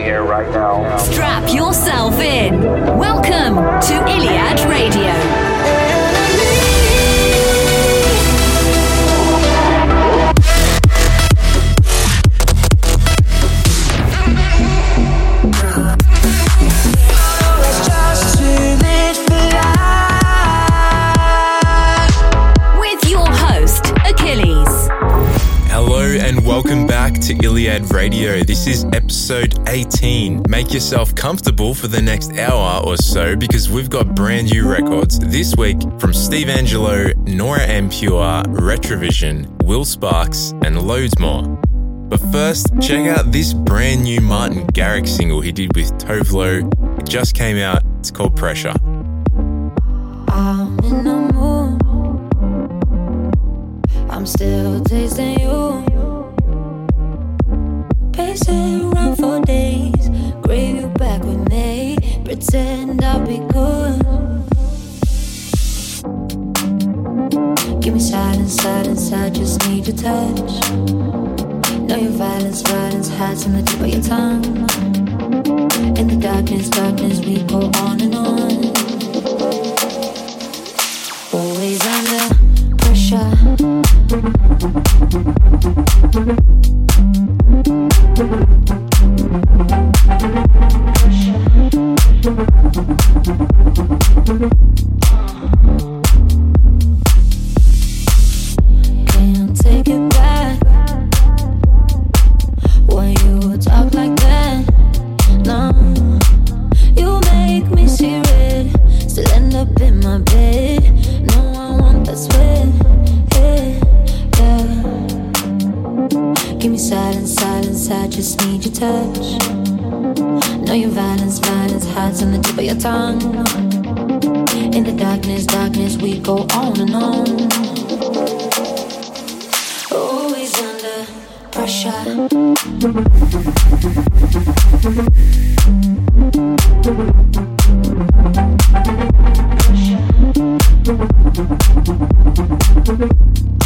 the air right now. Strap yourself in. Welcome to Iliad Radio. Radio. This is episode 18. Make yourself comfortable for the next hour or so because we've got brand new records this week from Steve Angello, Nora En Pure, Retrovision, Will Sparks, and loads more. But first, check out this brand new Martin Garrix single he did with Tove Lo. It just came out. It's called Pressure. I'm still tasting you. Pacing around for days. You back with me. Pretend I'll be good. Give me silence, silence. I just need your touch. Know your violence, violence hides in the tip of your tongue. In the darkness, darkness, we go on and on. Always under pressure. Thank you. Touch. Know your violence, violence hides on the tip of your tongue. In the darkness, darkness, we go on and on. Always under pressure. I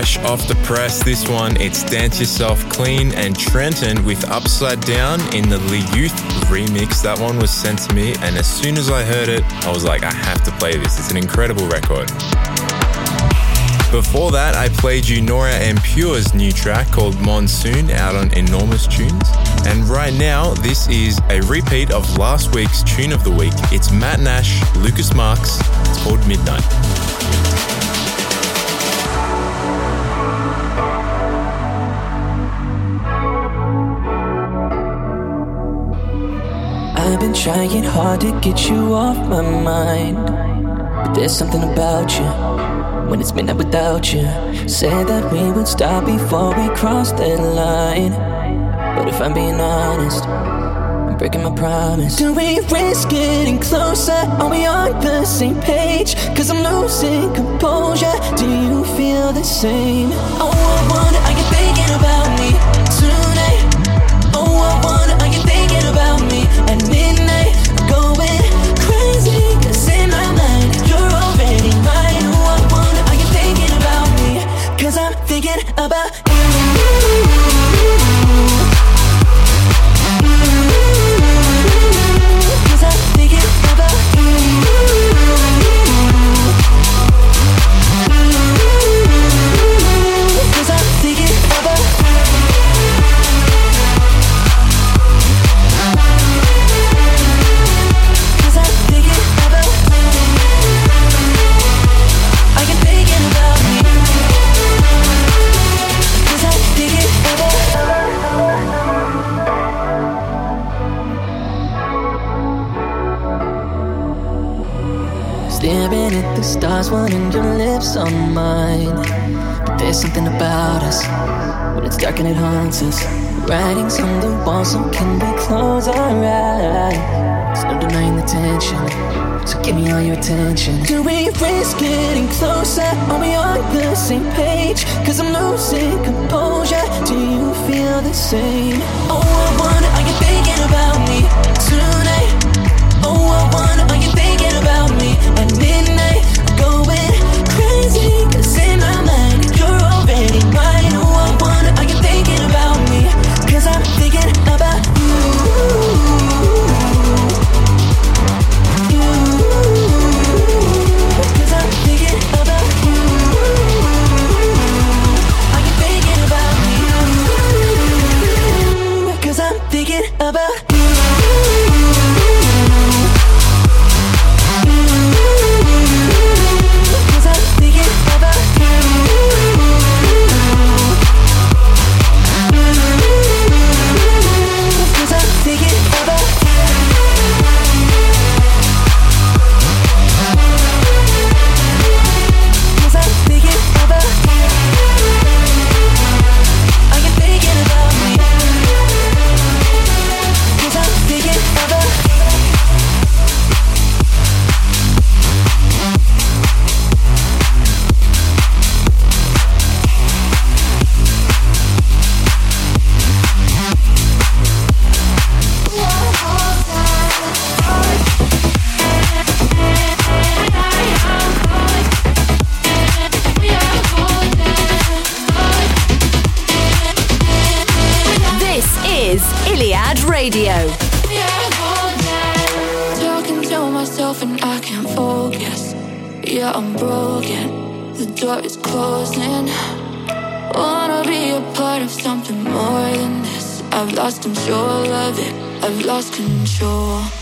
off the press. This one, it's Dance Yourself Clean and Trenton with Upside Down in the Le Youth remix. That one was sent to me, and as soon as I heard it, I was like, I have to play this. It's an incredible record. Before that, I played you Nora En Pure's new track called Monsoon out on Enormous Tunes. And right now, this is a repeat of last week's tune of the week. It's Matt Nash, Lucas Marx. It's called Midnight. I've been trying hard to get you off my mind. But there's something about you when it's midnight without you. Said that we would stop before we crossed that line. But if I'm being honest, I'm breaking my promise. Do we risk getting closer? Are we on the same page? Cause I'm losing composure. Do you feel the same? Oh, I wonder, are you thinking about me tonight? Oh, I wonder, are you thinking about the stars, wanting your lips on mine. But there's something about us when it's dark and it haunts us. Writings on the wall, so can we close our eyes? There's no denying the tension, so give me all your attention. Do we risk getting closer? Are we on the same page? Cause I'm losing composure. Do you feel the same? Oh, I wonder, are you thinking about me tonight? Oh, I wonder, are you thinking about me at midnight? Already Yeah, I'm broken. The door is closing. Wanna be a part of something more than this. I've lost control of it. I've lost control.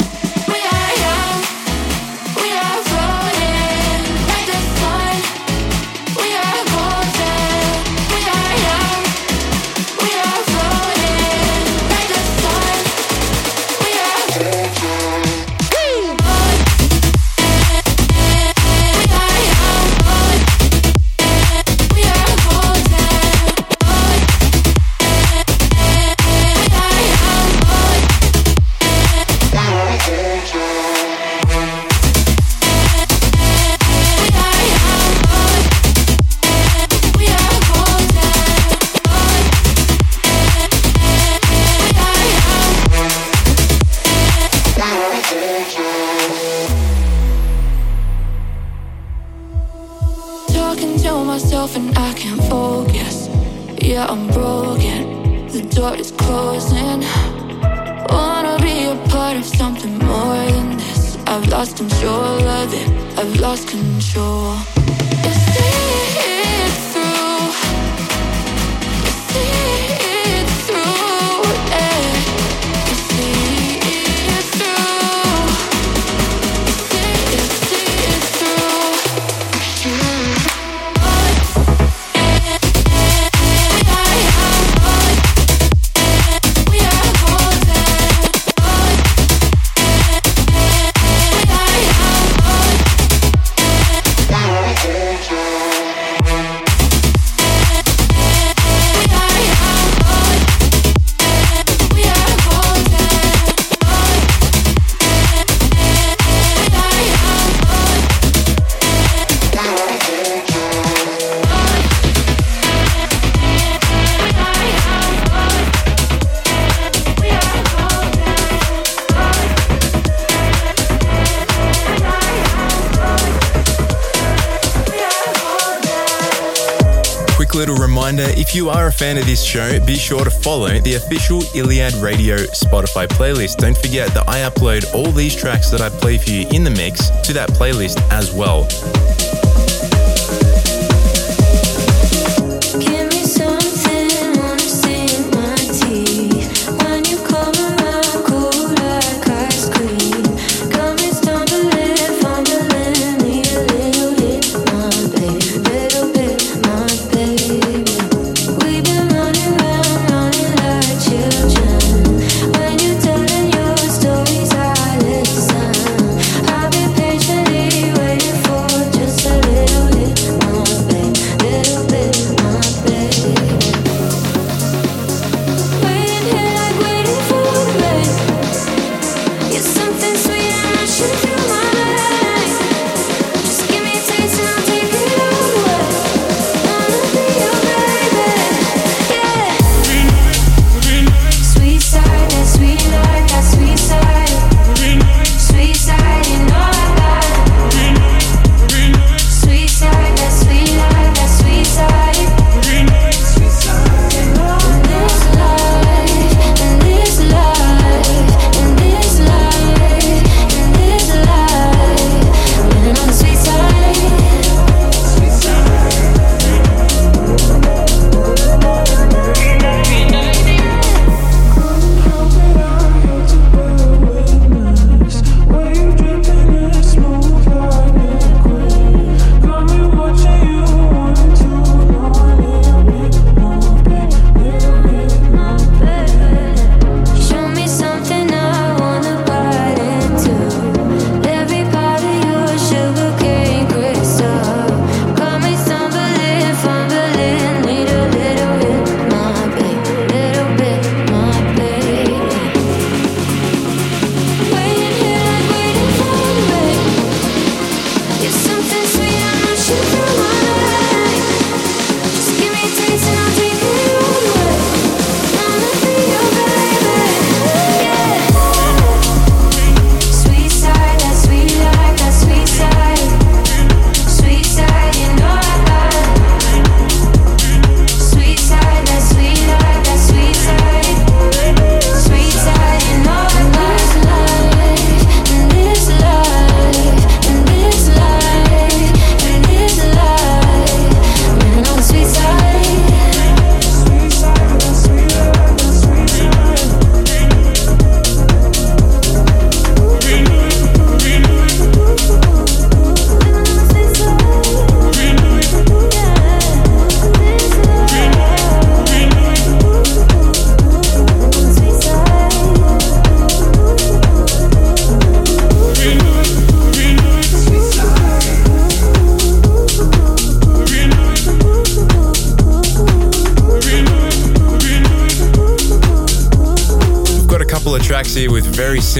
If you are a fan of this show, be sure to follow the official Iliad Radio Spotify playlist. Don't forget that I upload all these tracks that I play for you in the mix to that playlist as well.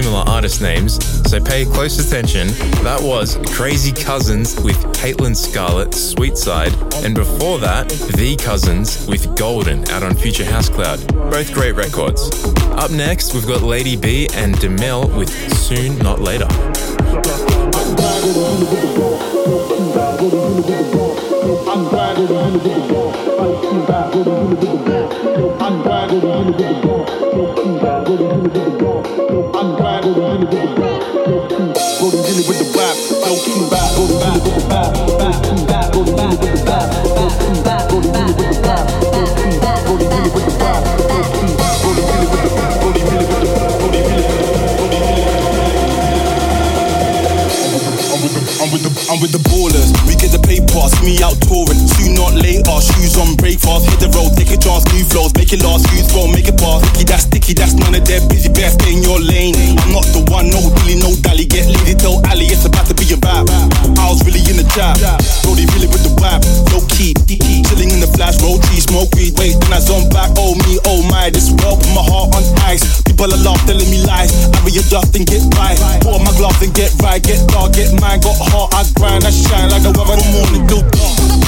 similar artist names, so pay close attention. That was Crazy Cousinz with Caitlyn Scarlett, Sweet Side, and before that, The Cousins with Golden out on Future House Cloud. Both great records. Up next, we've got Lady Bee and Demel with Soon Not Later. I'm I'm with the I'm with the I'm with the ballers, we get the paper, see me out touring, later. Shoes on break fast, hit the road, take a chance, new flows, make it last. use go, make it pass. Sticky, that's sticky, that's none of their busy. best stay in your lane. I'm not the one, no dilly, no dally. Get lady, tell Ali, it's about to be a vibe. I was really in the job, Brody really with the vibe. Low key, chilling in the flash, road tree, smoke weed. Wait, then I zone back. Oh me, oh my, this world put my heart on ice. People are love telling me lies. I readjust and get by. Pour my gloves and get right. Get dark, get mine. Got hard, I grind, I shine like a weather in the morning. Dude.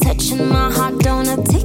touching my heart, don't it?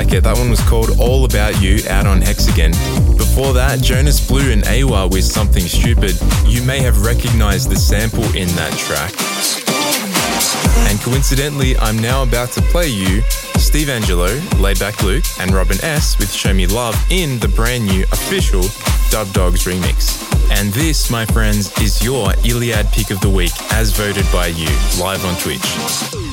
Like it. That one was called All About You out on Hexagon. Before that, Jonas Blue and Awa with Something Stupid. You may have recognized the sample in that track. And coincidentally, I'm now about to play you Steve Angello, Laidback Luke, and Robin S. with Show Me Love in the brand new official Dub Dogs remix. And this, my friends, is your Iliad pick of the week as voted by you live on Twitch.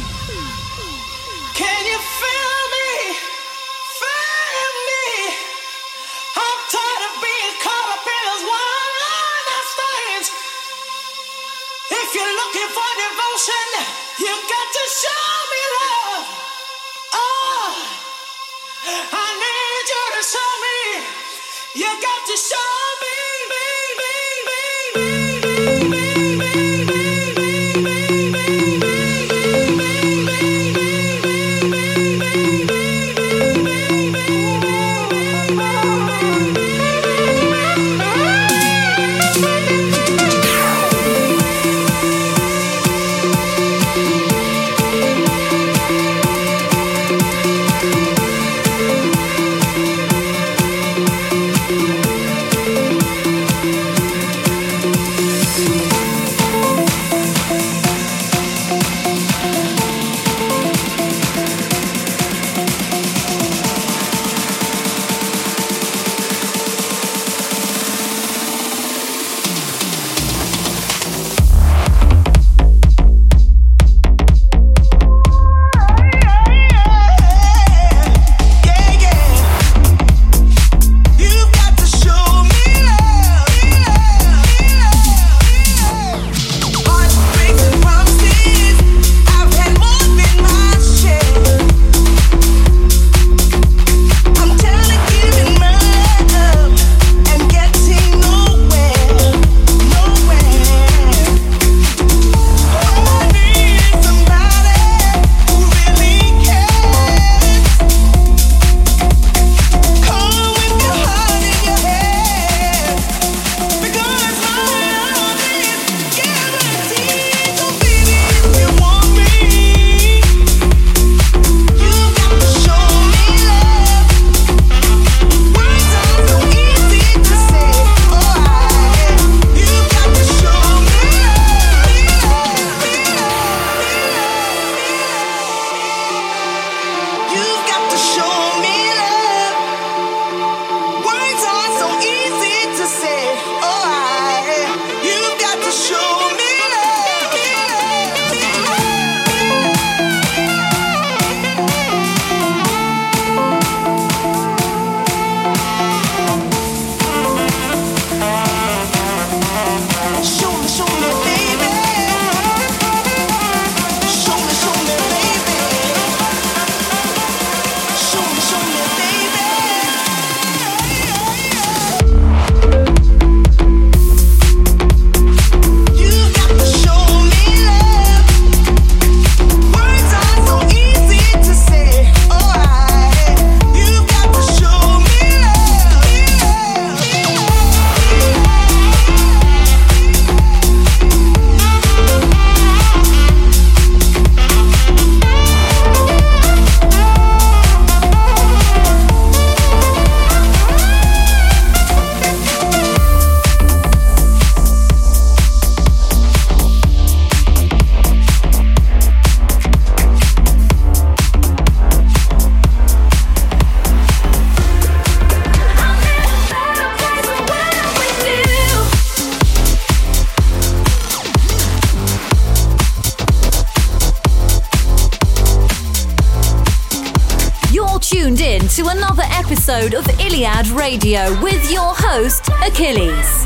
Iliad Radio with your host, Achilles.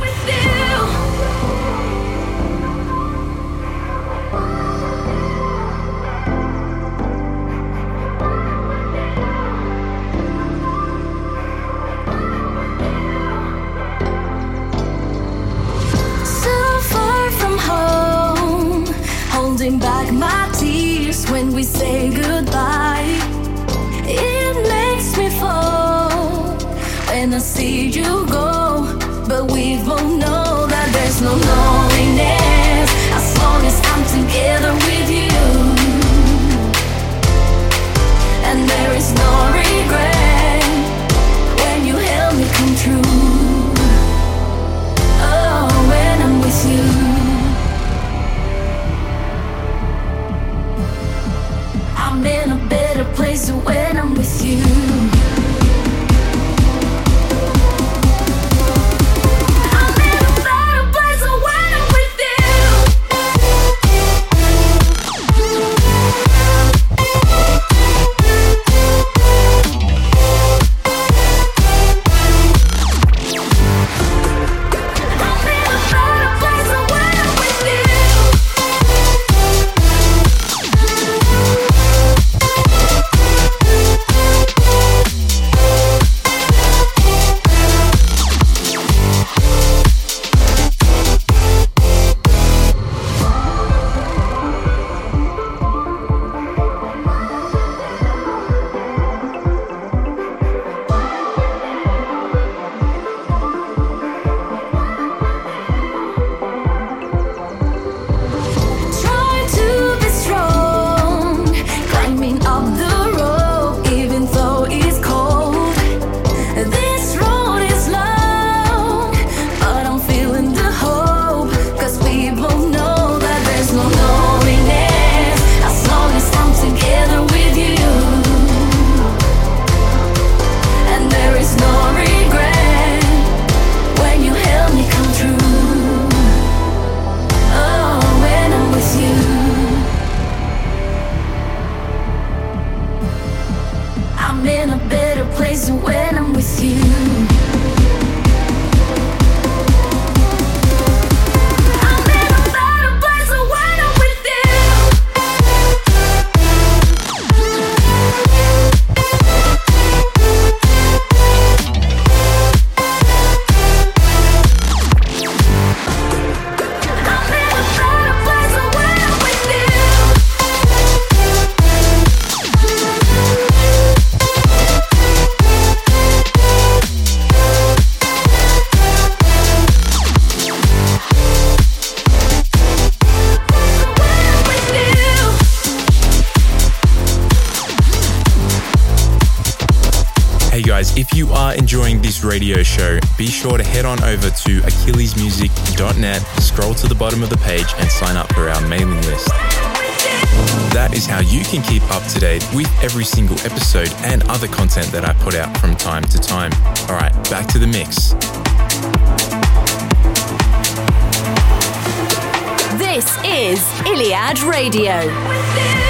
Radio show, be sure to head on over to achillesmusic.net, scroll to the bottom of the page, and sign up for our mailing list. That is how you can keep up to date with every single episode and other content that I put out from time to time. All right, back to the mix. This is Iliad Radio.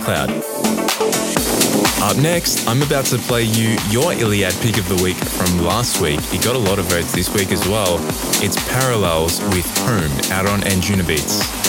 Future Cloud. Up next, I'm about to play you your Iliad pick of the week from last week. It got a lot of votes this week as well. It's Parallels with Home out on Anjunabeats.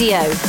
Radio.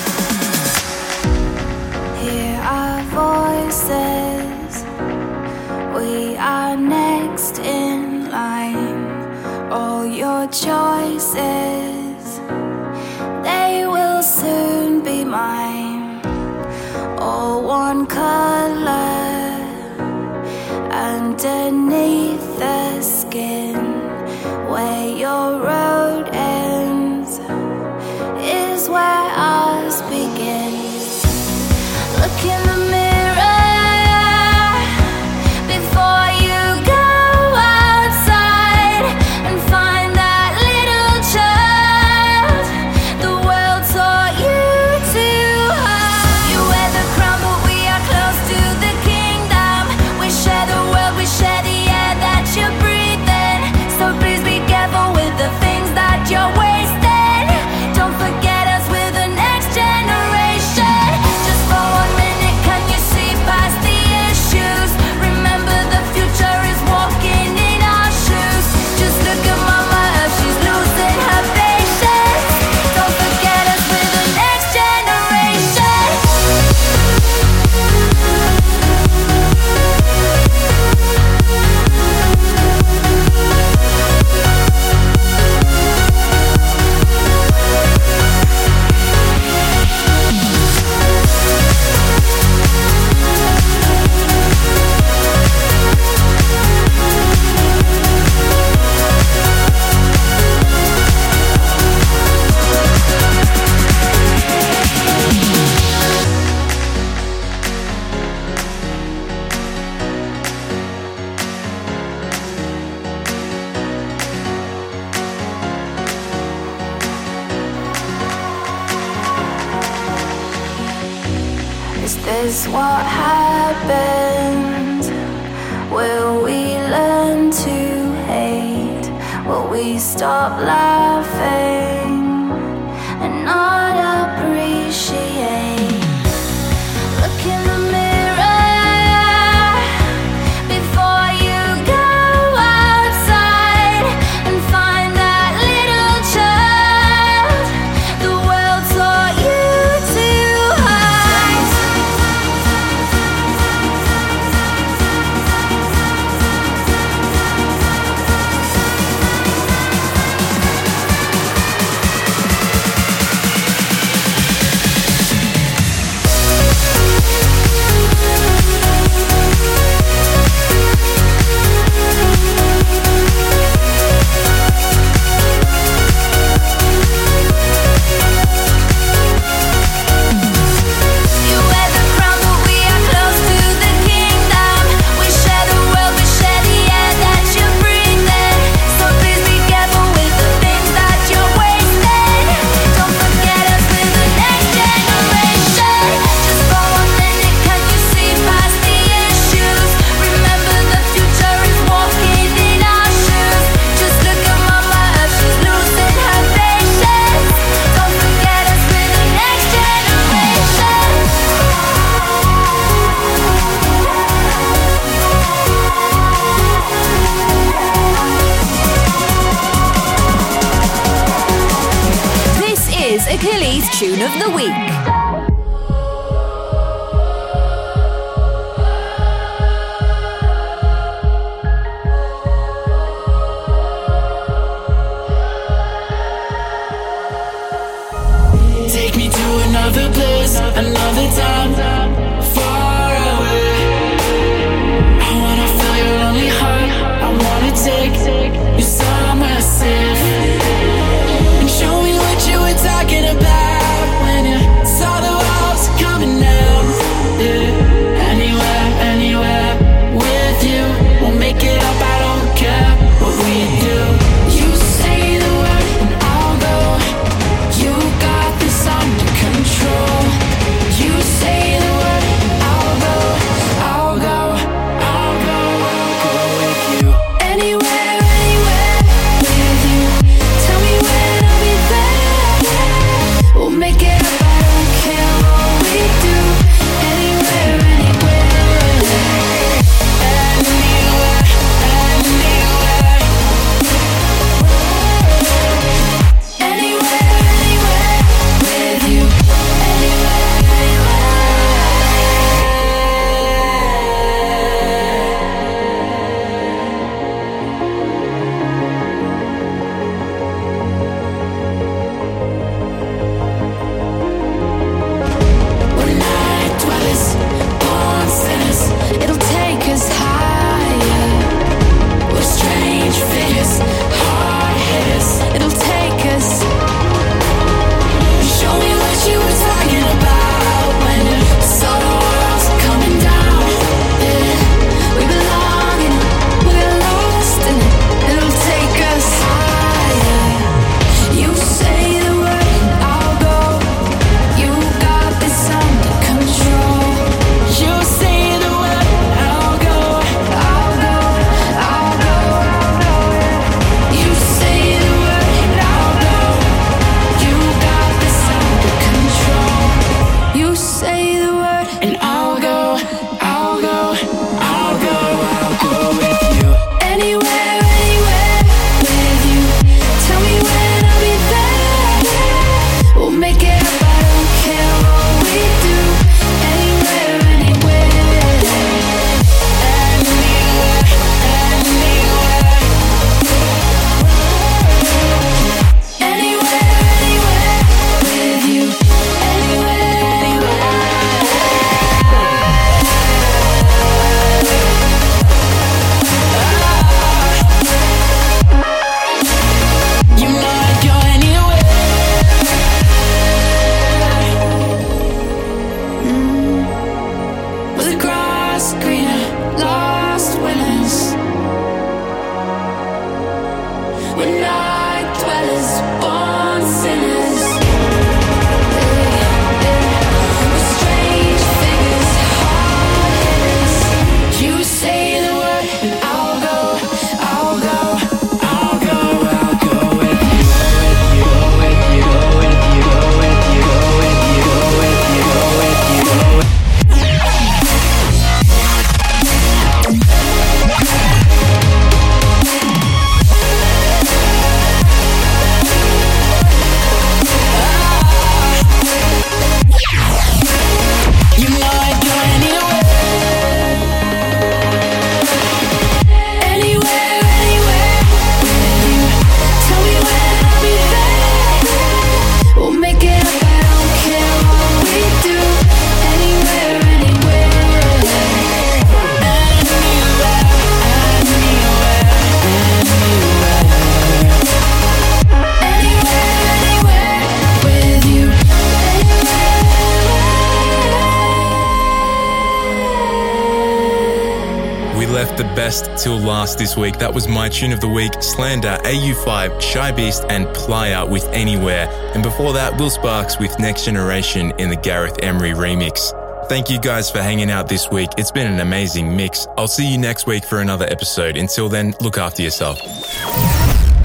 Best till last this week. That was my tune of the week Slander, AU5, Shy Beast, and Playa with Anywhere. And before that, Will Sparks with Next Generation in the Gareth Emery remix. Thank you guys for hanging out this week. It's been an amazing mix. I'll see you next week for another episode. Until then, look after yourself.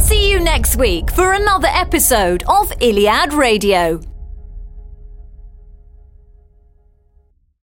See you next week for another episode of Iliad Radio.